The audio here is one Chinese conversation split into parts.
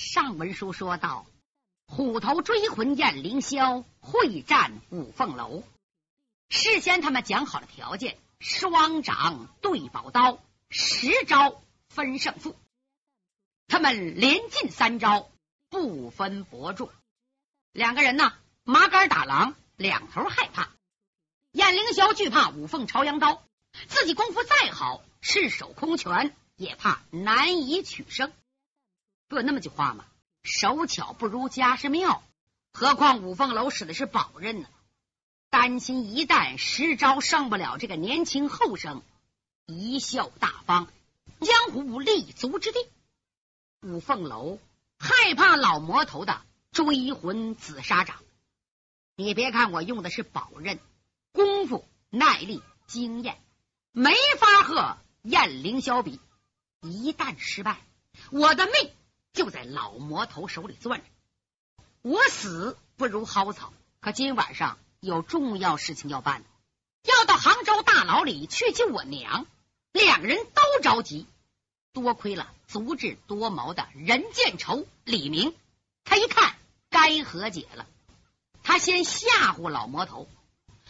上文书说到，虎头追魂燕凌霄会战五凤楼，事先他们讲好了条件，双掌对宝刀，十招分胜负。他们连进三招，不分伯仲。两个人呢，麻杆打狼，两头害怕。燕凌霄惧怕五凤朝阳刀，自己功夫再好，赤手空拳也怕难以取胜。不有那么句话吗？手巧不如家世妙。何况五凤楼使的是宝刃呢？担心一旦十招胜不了这个年轻后生，贻笑大方，江湖无立足之地。五凤楼害怕老魔头的追魂紫砂掌。你别看我用的是宝刃，功夫、耐力、经验，没法和燕凌霄比。一旦失败，我的命。就在老魔头手里攥着，我死不如蒿草。可今晚上有重要事情要办，要到杭州大牢里去救我娘。两人都着急，多亏了足智多谋的任见愁李明，他一看该和解了，他先吓唬老魔头，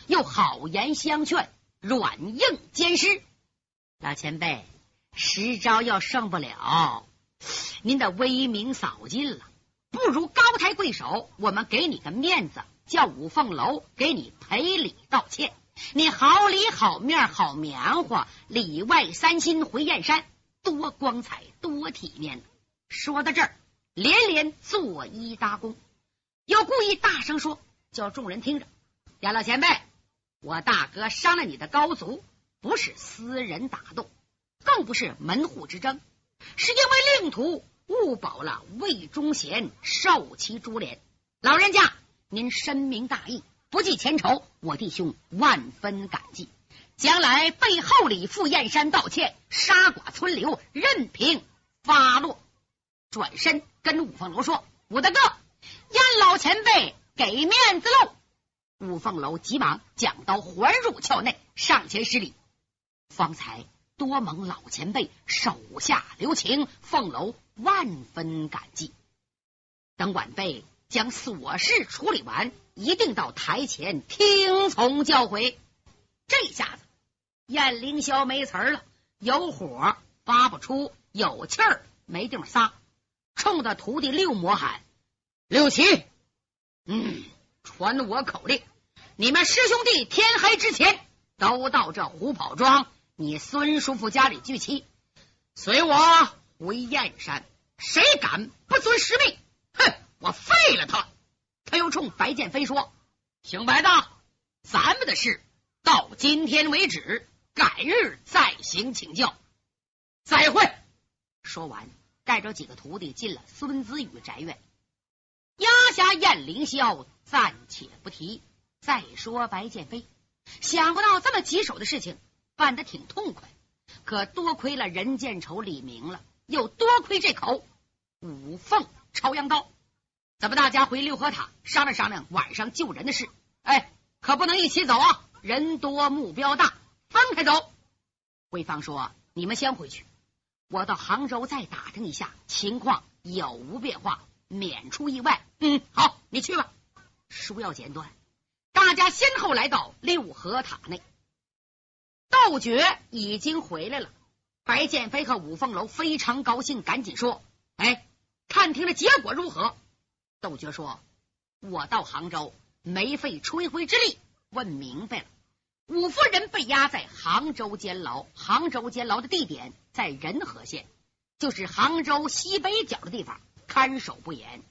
又好言相劝，软硬兼施。老前辈，十招要胜不了。您的威名扫尽了，不如高抬贵手，我们给你个面子，叫五凤楼给你赔礼道歉。你好里好面好棉花，里外三心回燕山，多光彩多体面。说到这儿，连连作揖搭躬，又故意大声说，叫众人听着：杨老前辈，我大哥伤了你的高足，不是私人打斗，更不是门户之争。是因为令徒误保了魏忠贤，受其株连。老人家，您深明大义，不计前仇，我弟兄万分感激。将来背后里赴燕山道歉，杀剐村流，任凭发落。转身跟五凤楼说：“武大哥，燕老前辈给面子喽。”五凤楼急忙将刀还入鞘内，上前施礼。方才。多蒙老前辈手下留情，凤楼万分感激。等晚辈将琐事处理完，一定到台前听从教诲。这下子，燕凌霄没词儿了，有火发不出，有气儿没地方撒，冲着徒弟六魔喊：“六七，嗯，传我口令，你们师兄弟天黑之前都到这虎跑庄。”你孙叔父家里聚齐，随我回燕山。谁敢不遵师命？哼！我废了他！他又冲白剑飞说：“行，白的，咱们的事到今天为止，改日再行请教。再会。”说完，带着几个徒弟进了孙子羽宅院，压下燕凌霄，暂且不提。再说白剑飞，想不到这么棘手的事情。办得挺痛快，可多亏了任见愁、李明了，又多亏这口五凤朝阳刀。咱们大家回六合塔商量商量晚上救人的事。哎，可不能一起走啊！人多目标大，分开走。慧芳说：“你们先回去，我到杭州再打听一下情况有无变化，免出意外。”嗯，好，你去吧。书要简短，大家先后来到六合塔内。窦觉已经回来了，白剑飞和五凤楼非常高兴，赶紧说：“哎，探听了结果如何？”窦觉说：“我到杭州没费吹灰之力，问明白了，五夫人被押在杭州监牢，杭州监牢的地点在仁和县，就是杭州西北角的地方，看守不严，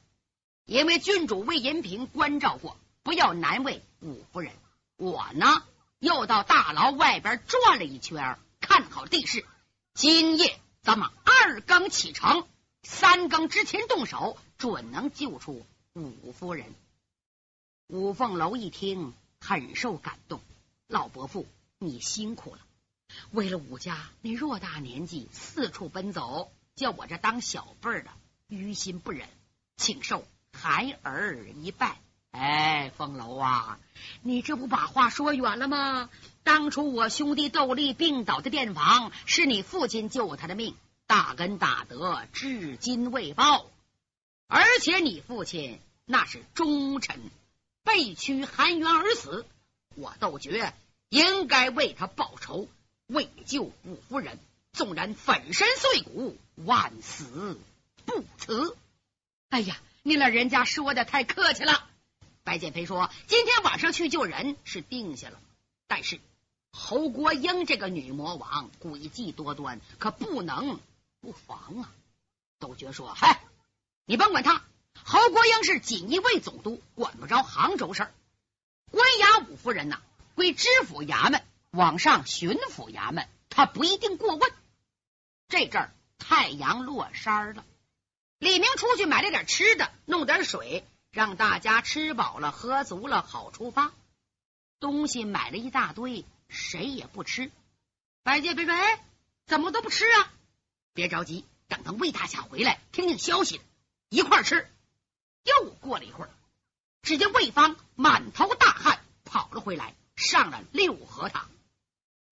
因为郡主魏延平关照过，不要难为五夫人。我呢？”又到大牢外边转了一圈，看好地势。今夜咱们二更启程，三更之前动手，准能救出五夫人。五凤楼一听，很受感动。老伯父，你辛苦了。为了武家那偌大年纪四处奔走，叫我这当小辈的于心不忍，请受孩儿一拜。哎，凤楼啊，你这不把话说远了吗？当初我兄弟窦立病倒在店房，是你父亲救他的命，大恩大德至今未报。而且你父亲那是忠臣，被屈含冤而死，我窦觉应该为他报仇，为救五夫人，纵然粉身碎骨，万死不辞。哎呀，你老人家说的太客气了。白剑飞说：“今天晚上去救人是定下了，但是侯国英这个女魔王诡计多端，可不能不防啊。”窦觉说：“嗨。”你甭管他，侯国英是锦衣卫总督，管不着杭州事儿。关押五夫人呐，归知府衙门，往上巡抚衙门，他不一定过问。这阵儿太阳落山了，李明出去买了点吃的，弄点水，让大家吃饱了喝足了，好出发。东西买了一大堆，谁也不吃。白剑飞说：“哎，怎么都不吃啊？别着急，等到魏大侠回来，听听消息。”一块吃，又过了一会儿，只见魏芳满头大汗跑了回来，上了六合堂。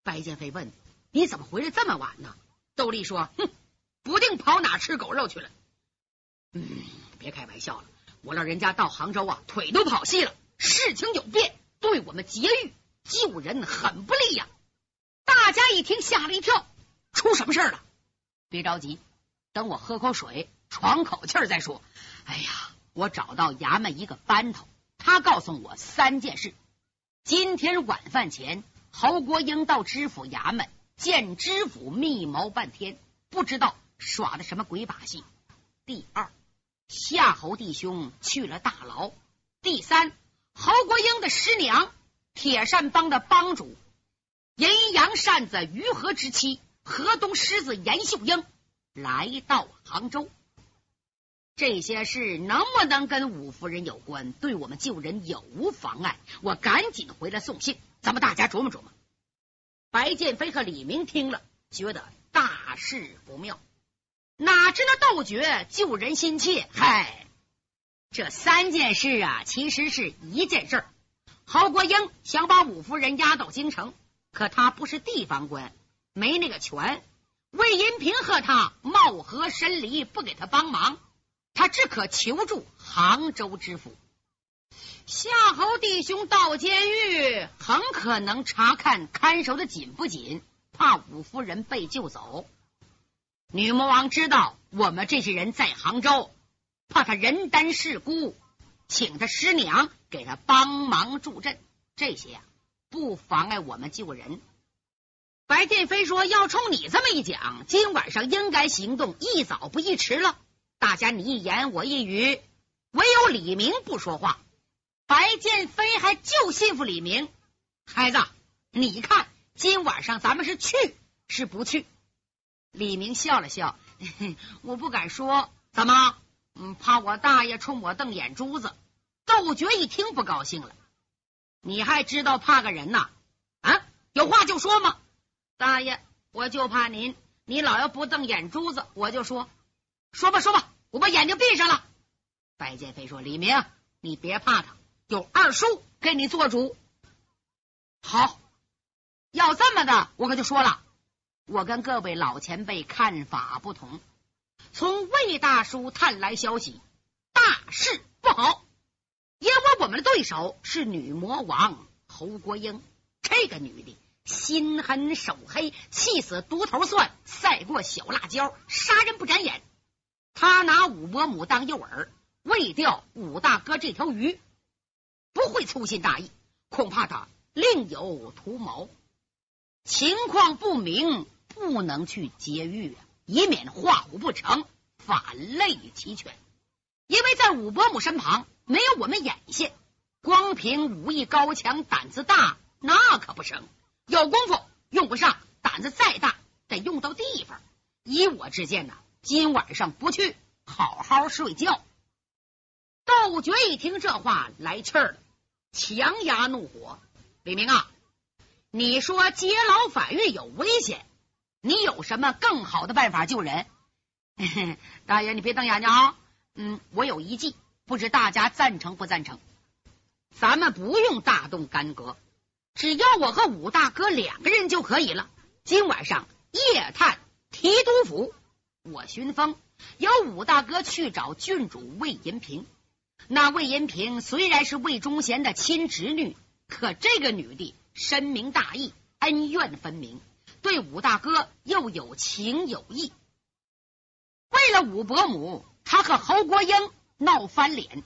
白剑飞问：“你怎么回来这么晚呢？”窦丽说：“哼，不定跑哪吃狗肉去了。”嗯，别开玩笑了，我老人家到杭州啊，腿都跑细了。事情有变，对我们劫狱救人很不利呀。大家一听吓了一跳，出什么事了？别着急，等我喝口水。喘口气再说。哎呀，我找到衙门一个班头，他告诉我三件事。今天晚饭前，侯国英到知府衙门见知府密谋半天，不知道耍的什么鬼把戏。第二，夏侯弟兄去了大牢。第三，侯国英的师娘，铁扇帮的帮主，阴阳扇子于和之妻，河东狮子严秀英来到杭州。这些事能不能跟五夫人有关？对我们救人有无妨碍？我赶紧回来送信，咱们大家琢磨琢磨。白剑飞和李明听了，觉得大事不妙。哪知那窦觉救人心切，嗨，这三件事啊，其实是一件事儿。郝国英想把五夫人押到京城，可他不是地方官，没那个权。魏银平和他貌合神离，不给他帮忙。他只可求助杭州知府夏侯弟兄到监狱，很可能查看看守的紧不紧，怕五夫人被救走。女魔王知道我们这些人在杭州，怕他人单势孤，请他师娘给他帮忙助阵。这些呀，不妨碍我们救人。白剑飞说：“要冲你这么一讲，今晚上应该行动，一早不宜迟了。”大家你一言我一语，唯有李明不说话。白剑飞还就信服李明。孩子，你看今晚上咱们是去是不去？李明笑了笑，我不敢说。怎么？嗯，怕我大爷冲我瞪眼珠子？窦觉一听不高兴了。你还知道怕个人呐？啊，有话就说嘛。大爷，我就怕您，你老要不瞪眼珠子，我就说。说吧，说吧，我把眼睛闭上了。白剑飞说：“李明，你别怕他，有二叔给你做主。好，要这么的，我可就说了，我跟各位老前辈看法不同。从魏大叔探来消息，大事不好，因为我们的对手是女魔王侯国英。这个女的心狠手黑，气死独头蒜，赛过小辣椒，杀人不眨眼。”他拿武伯母当诱饵，为钓武大哥这条鱼，不会粗心大意，恐怕他另有图谋。情况不明，不能去劫狱啊，以免画虎不成，反类齐全。因为在武伯母身旁没有我们眼线，光凭武艺高强、胆子大那可不成。有功夫用不上，胆子再大得用到地方。以我之见呐。今晚上不去，好好睡觉。窦觉一听这话来气儿了，强压怒火：“李明啊，你说劫牢反狱有危险，你有什么更好的办法救人？” 大爷，你别瞪眼睛啊！嗯，我有一计，不知大家赞成不赞成？咱们不用大动干戈，只要我和武大哥两个人就可以了。今晚上夜探提督府。我巡风，由武大哥去找郡主魏银平。那魏银平虽然是魏忠贤的亲侄女，可这个女的深明大义，恩怨分明，对武大哥又有情有义。为了武伯母，他和侯国英闹翻脸，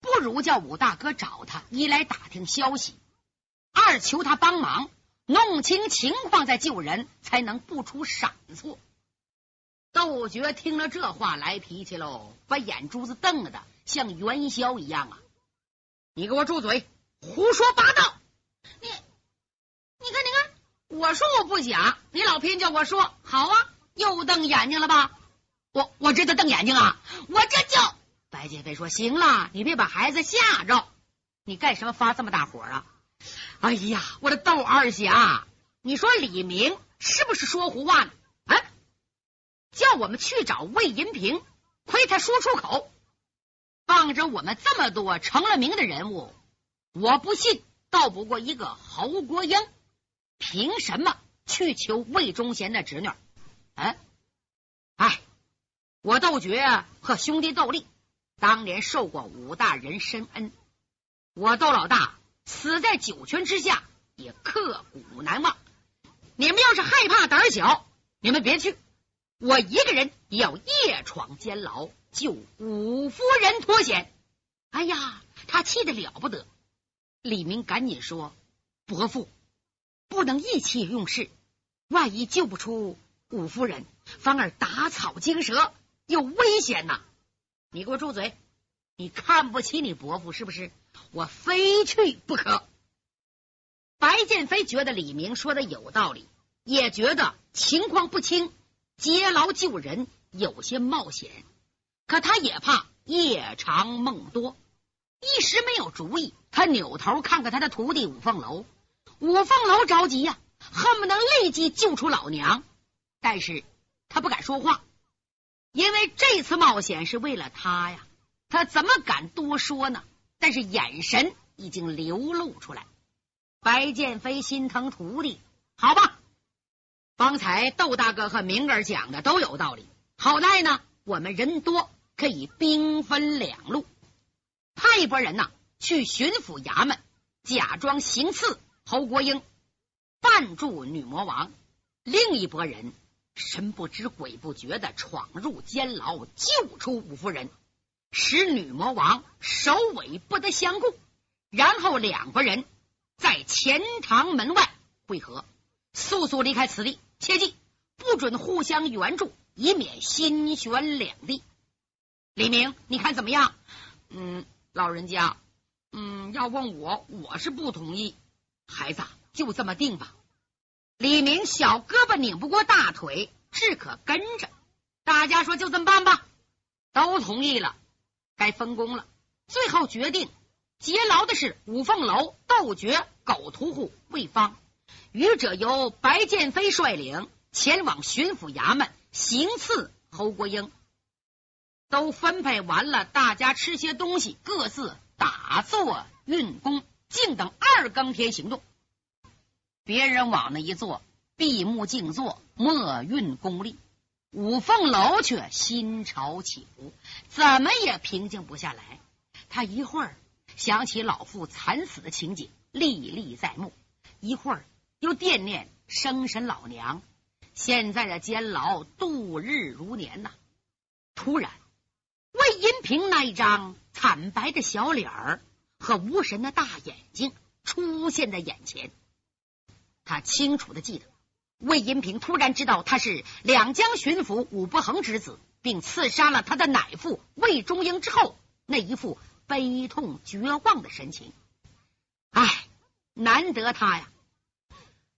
不如叫武大哥找他，一来打听消息，二求他帮忙弄清情况再救人，才能不出闪错。窦觉听了这话，来脾气喽，把眼珠子瞪的像元宵一样啊！你给我住嘴，胡说八道！我说我不假，你老偏叫我说，好啊，又瞪眼睛了吧？我我这就瞪眼睛啊！我这就白剑飞说：“行了，你别把孩子吓着，你干什么发这么大火啊？”哎呀，我的窦二侠，你说李明是不是说胡话呢？啊，叫我们去找魏银平，亏他说出口，傍着我们这么多成了名的人物，我不信斗不过一个侯国英，凭什么去求魏忠贤的侄女？嗯，哎。我窦觉和兄弟窦立当年受过武大人深恩，我窦老大死在九泉之下也刻骨难忘。你们要是害怕胆小，你们别去，我一个人也要夜闯监牢救五夫人脱险。哎呀，他气得了不得。李明赶紧说：“伯父不能意气用事，万一救不出五夫人，反而打草惊蛇。”有危险呐！你给我住嘴！你看不起你伯父是不是？我非去不可。白剑飞觉得李明说的有道理，也觉得情况不清，劫牢救人有些冒险。可他也怕夜长梦多，一时没有主意。他扭头看看他的徒弟五凤楼，五凤楼着急呀，恨不能立即救出老娘，但是他不敢说话。因为这次冒险是为了他呀，他怎么敢多说呢？但是眼神已经流露出来。白剑飞心疼徒弟，好吧？方才窦大哥和明儿讲的都有道理。好在呢，我们人多，可以兵分两路，派一拨人呢去巡抚衙门，假装行刺侯国英，扮住女魔王；另一拨人。神不知鬼不觉的闯入监牢，救出五夫人，使女魔王首尾不得相顾。然后两拨人在钱塘门外会合，速速离开此地，切记不准互相援助，以免心悬两地。李明，你看怎么样？嗯，老人家，嗯，要问我，我是不同意。孩子，就这么定吧。李明小胳膊拧不过大腿，只可跟着。大家说就这么办吧，都同意了，该分工了。最后决定劫牢的是五凤楼、窦绝、狗屠户魏芳，余者由白剑飞率领前往巡抚衙门行刺侯国英。都分配完了，大家吃些东西，各自打坐运功，静等二更天行动。别人往那一坐，闭目静坐，默运功力。五凤楼却心潮起伏，怎么也平静不下来。他一会儿想起老父惨死的情景，历历在目；一会儿又惦念生神老娘。现在的监牢度日如年呐。突然，魏银平那一张惨白的小脸儿和无神的大眼睛出现在眼前。他清楚的记得，魏银平突然知道他是两江巡抚武伯衡之子，并刺杀了他的奶父魏忠英之后，那一副悲痛绝望的神情。唉，难得他呀！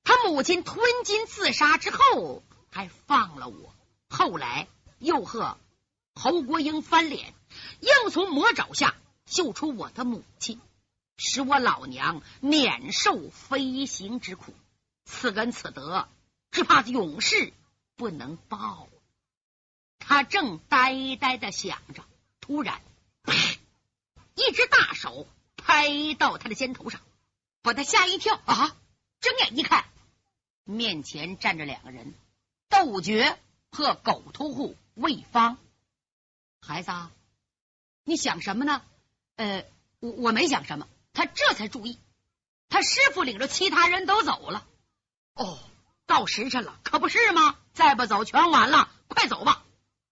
他母亲吞金自杀之后，还放了我，后来又和侯国英翻脸，硬从魔爪下救出我的母亲，使我老娘免受飞行之苦。此恩此德，只怕永世不能报。他正呆呆的想着，突然，一只大手拍到他的肩头上，把他吓一跳啊！睁眼一看，面前站着两个人：窦绝和狗屠户魏芳。孩子啊，你想什么呢？呃，我我没想什么。他这才注意，他师傅领着其他人都走了。哦，到时辰了，可不是吗？再不走，全完了。快走吧！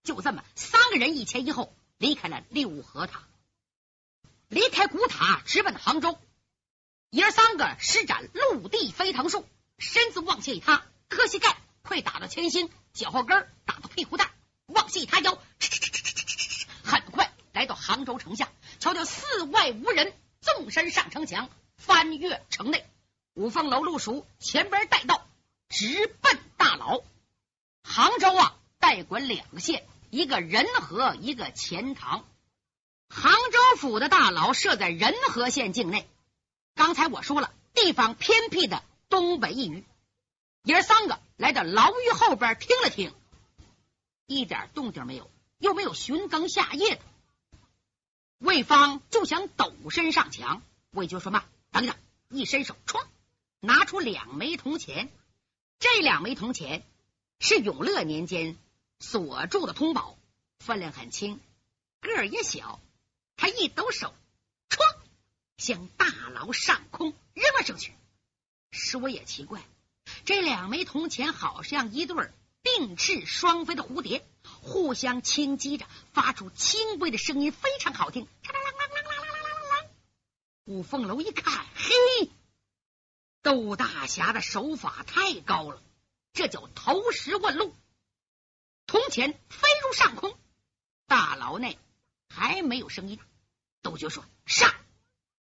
就这么，三个人一前一后离开了六合塔，离开古塔，直奔杭州。爷三个施展陆地飞腾术，身子往下一塌，磕膝盖，快打到前心，脚后跟打到屁股蛋，往下一塌腰，很快来到杭州城下，瞧瞧寺外无人，纵身上城墙，翻越城内。五凤楼路熟，前边带道，直奔大牢。杭州啊，代管两个县，一个仁和，一个钱塘。杭州府的大牢设在仁和县境内。刚才我说了，地方偏僻的东北一隅。爷三个来到牢狱后边听了听，一点动静没有，又没有巡更下夜的。魏芳就想抖身上墙，魏军说：“嘛，等等！”一伸手，唰，拿出两枚铜钱。这两枚铜钱是永乐年间所铸的通宝，分量很轻，个儿也小。他一抖手，唰。向大牢上空扔了上去。说也奇怪，这两枚铜钱好像一对并翅双飞的蝴蝶，互相轻击着，发出轻微的声音，非常好听。五凤楼一看，嘿，窦大侠的手法太高了，这叫投石问路。铜钱飞入上空，大牢内还没有声音。窦觉说：“上。”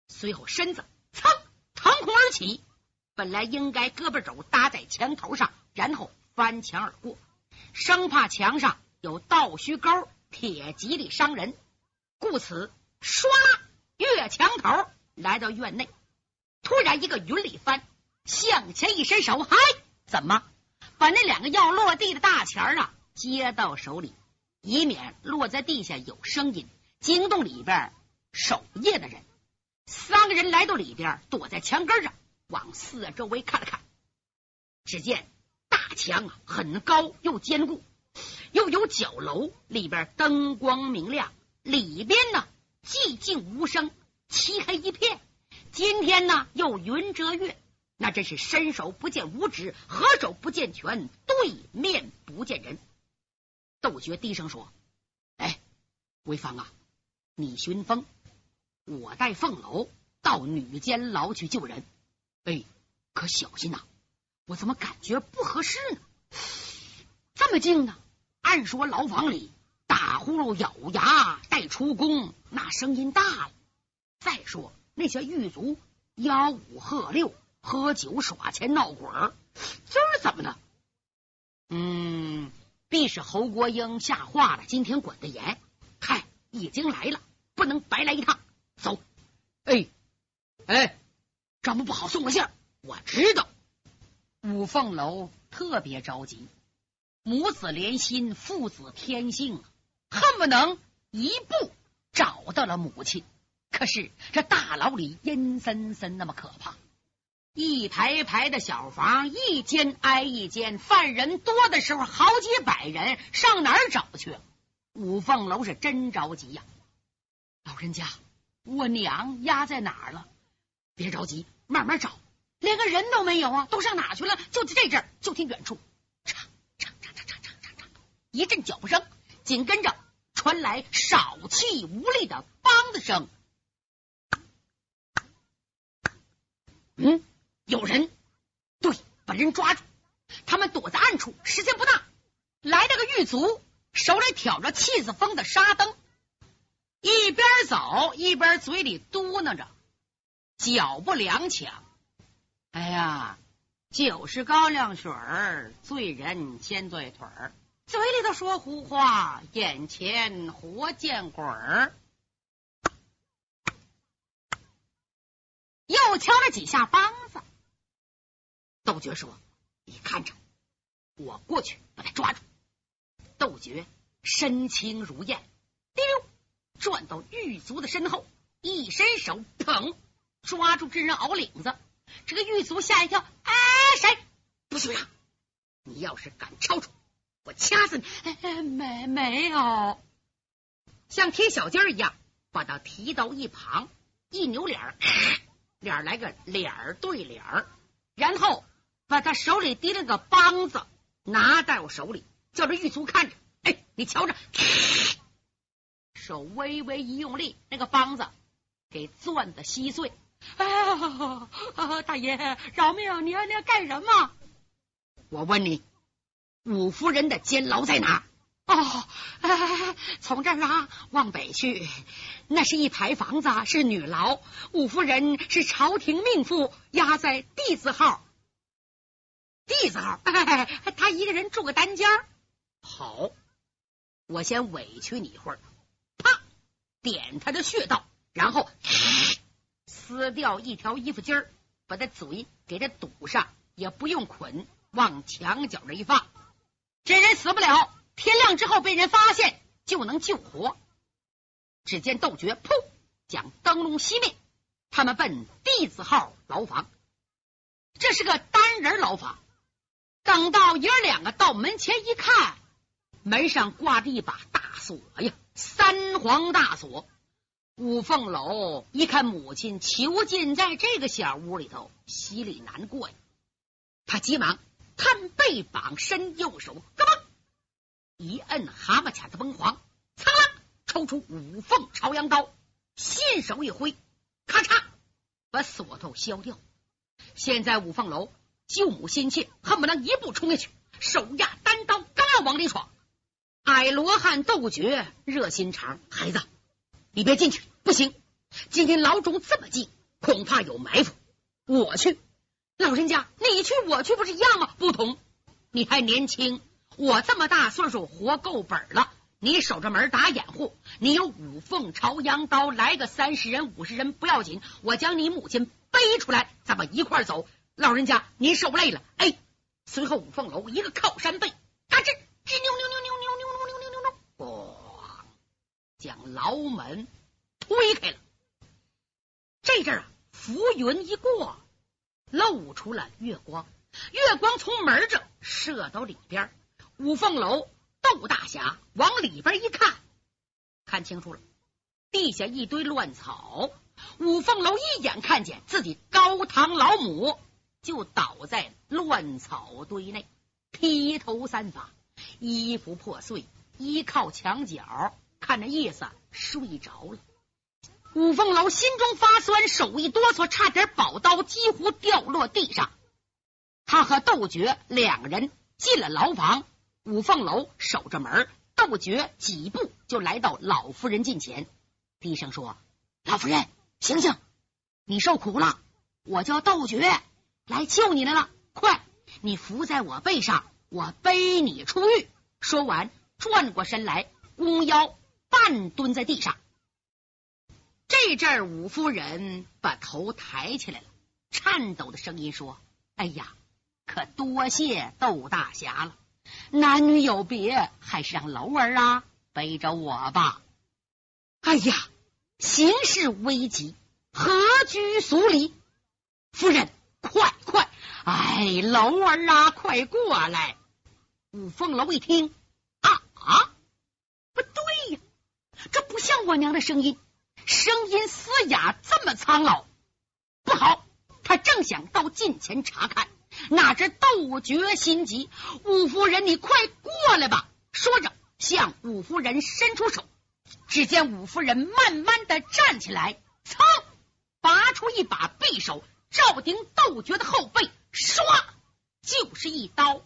随后，身子噌腾空而起，本来应该胳膊肘搭在墙头上，然后翻墙而过，生怕墙上有倒须钩、铁蒺藜伤人，故此唰越墙头来到院内。突然，一个云里翻，向前一伸手，嗨，怎么把那两个要落地的大钱啊接到手里，以免落在地下有声音惊动里边守夜的人。三个人来到里边，躲在墙根上，往四周围看了看。只见大墙啊，很高又坚固，又有角楼，里边灯光明亮。里边呢，寂静无声，漆黑一片。今天呢，又云遮月，那真是伸手不见五指，合手不见拳，对面不见人。窦觉低声说：“哎，微芳啊，你寻风。”我带凤楼到女监牢去救人，哎，可小心呐！我怎么感觉不合适呢？这么静呢？按说牢房里打呼噜、咬牙、带出宫，那声音大了。再说那些狱卒吆五喝六、喝酒耍钱闹鬼，今儿怎么呢？嗯，必是侯国英下话了，今天管得严。嗨，已经来了，不能白来一趟。走，哎，哎，账目不好，送个信。我知道，五凤楼特别着急，母子连心，父子天性，恨不能一步找到了母亲。可是这大牢里阴森森，那么可怕，一排排的小房，一间挨一间，犯人多的时候好几百人，上哪儿找去？五凤楼是真着急呀，老人家。我娘压在哪儿了？别着急，慢慢找。连个人都没有啊，都上哪去了？就在这阵儿，就听远处，一阵脚步声，紧跟着传来少气无力的“梆”的声。嗯，有人，对，把人抓住。他们躲在暗处，时间不大。来了个狱卒，手里挑着气子风的沙灯。一边走一边嘴里嘟囔着，脚不踉跄。哎呀，酒是高粱水儿，醉人先醉腿儿，嘴里头说胡话，眼前活见鬼儿。又敲了几下梆子，窦觉说：“你看着，我过去把他抓住。”窦觉身轻如燕，丢。转到狱卒的身后，一伸手，砰，抓住这人袄领子。这个狱卒吓一跳，哎，谁？不许让！你要是敢超出，我掐死你！哎没没有。像铁小鸡儿一样，把他提到一旁，一扭脸儿，脸来个脸儿对脸儿，然后把他手里提了个梆子拿在我手里，叫这狱卒看着。哎，你瞧着，手微微一用力，那个梆子给攥的稀碎。哎呀，大爷饶命！你要你要干什么？我问你，五夫人的监牢在哪？哦，从这儿啊往北去，那是一排房子，是女牢。五夫人是朝廷命妇，押在 D 字号。D 字号，她一个人住个单间。好，我先委屈你一会儿，啪，点他的穴道，然后。撕掉一条衣服襟儿，把他嘴给他堵上，也不用捆，往墙角这一放，这人死不了。天亮之后被人发现，就能救活。只见窦觉噗将灯笼熄灭，他们奔 D 字号牢房。这是个单人牢房。等到爷儿两个到门前一看，门上挂着一把大锁呀，三皇大锁。五凤楼一看母亲囚禁在这个小屋里头，心里难过呀。他急忙探背膀，伸右手，咯嘣一摁蛤蟆卡子崩簧，噌啦抽出五凤朝阳刀，信手一挥，咔嚓把锁头削掉。现在五凤楼救母心切，恨不能一步冲下去，手压单刀，刚要往里闯，矮罗汉斗绝热心肠，孩子。你别进去，不行！今天老总这么近，恐怕有埋伏。我去，老人家，你去我去不是一样吗？不同，你还年轻，我这么大岁数，活够本了。你守着门打掩护，你有五凤朝阳刀，来个三十人、五十人不要紧，我将你母亲背出来，咱们一块走。老人家，您受累了。哎，随后五凤楼一个靠山背，嘎吱吱扭扭扭扭扭扭扭扭扭扭，哦。将牢门推开了，这阵啊，浮云一过，露出了月光。月光从门这射到里边，五凤楼窦大侠往里边一看，看清楚了，地下一堆乱草。五凤楼一眼看见自己高堂老母，就倒在乱草堆内，披头散发，衣服破碎，依靠墙角。看那意思，睡着了。五凤楼心中发酸，手一哆嗦，差点宝刀几乎掉落地上。他和窦爵两个人进了牢房，五凤楼守着门，窦爵几步就来到老夫人近前，低声说：“老夫人，醒醒，你受苦了，我叫窦觉来救你来了，快，你伏在我背上，我背你出狱。”说完，转过身来，弓腰。半蹲在地上，这阵儿五夫人把头抬起来了，颤抖的声音说：“哎呀，可多谢窦大侠了！男女有别，还是让楼儿啊背着我吧。哎呀，形势危急，何居俗礼？夫人，快快！哎，楼儿啊，快过来！”五凤楼一听，啊啊！不对呀这不像我娘的声音，声音嘶哑，这么苍老，不好！他正想到近前查看，哪知窦觉心急，五夫人，你快过来吧！说着，向五夫人伸出手。只见五夫人慢慢的站起来，噌，拔出一把匕首，照顶窦觉的后背，唰，就是一刀。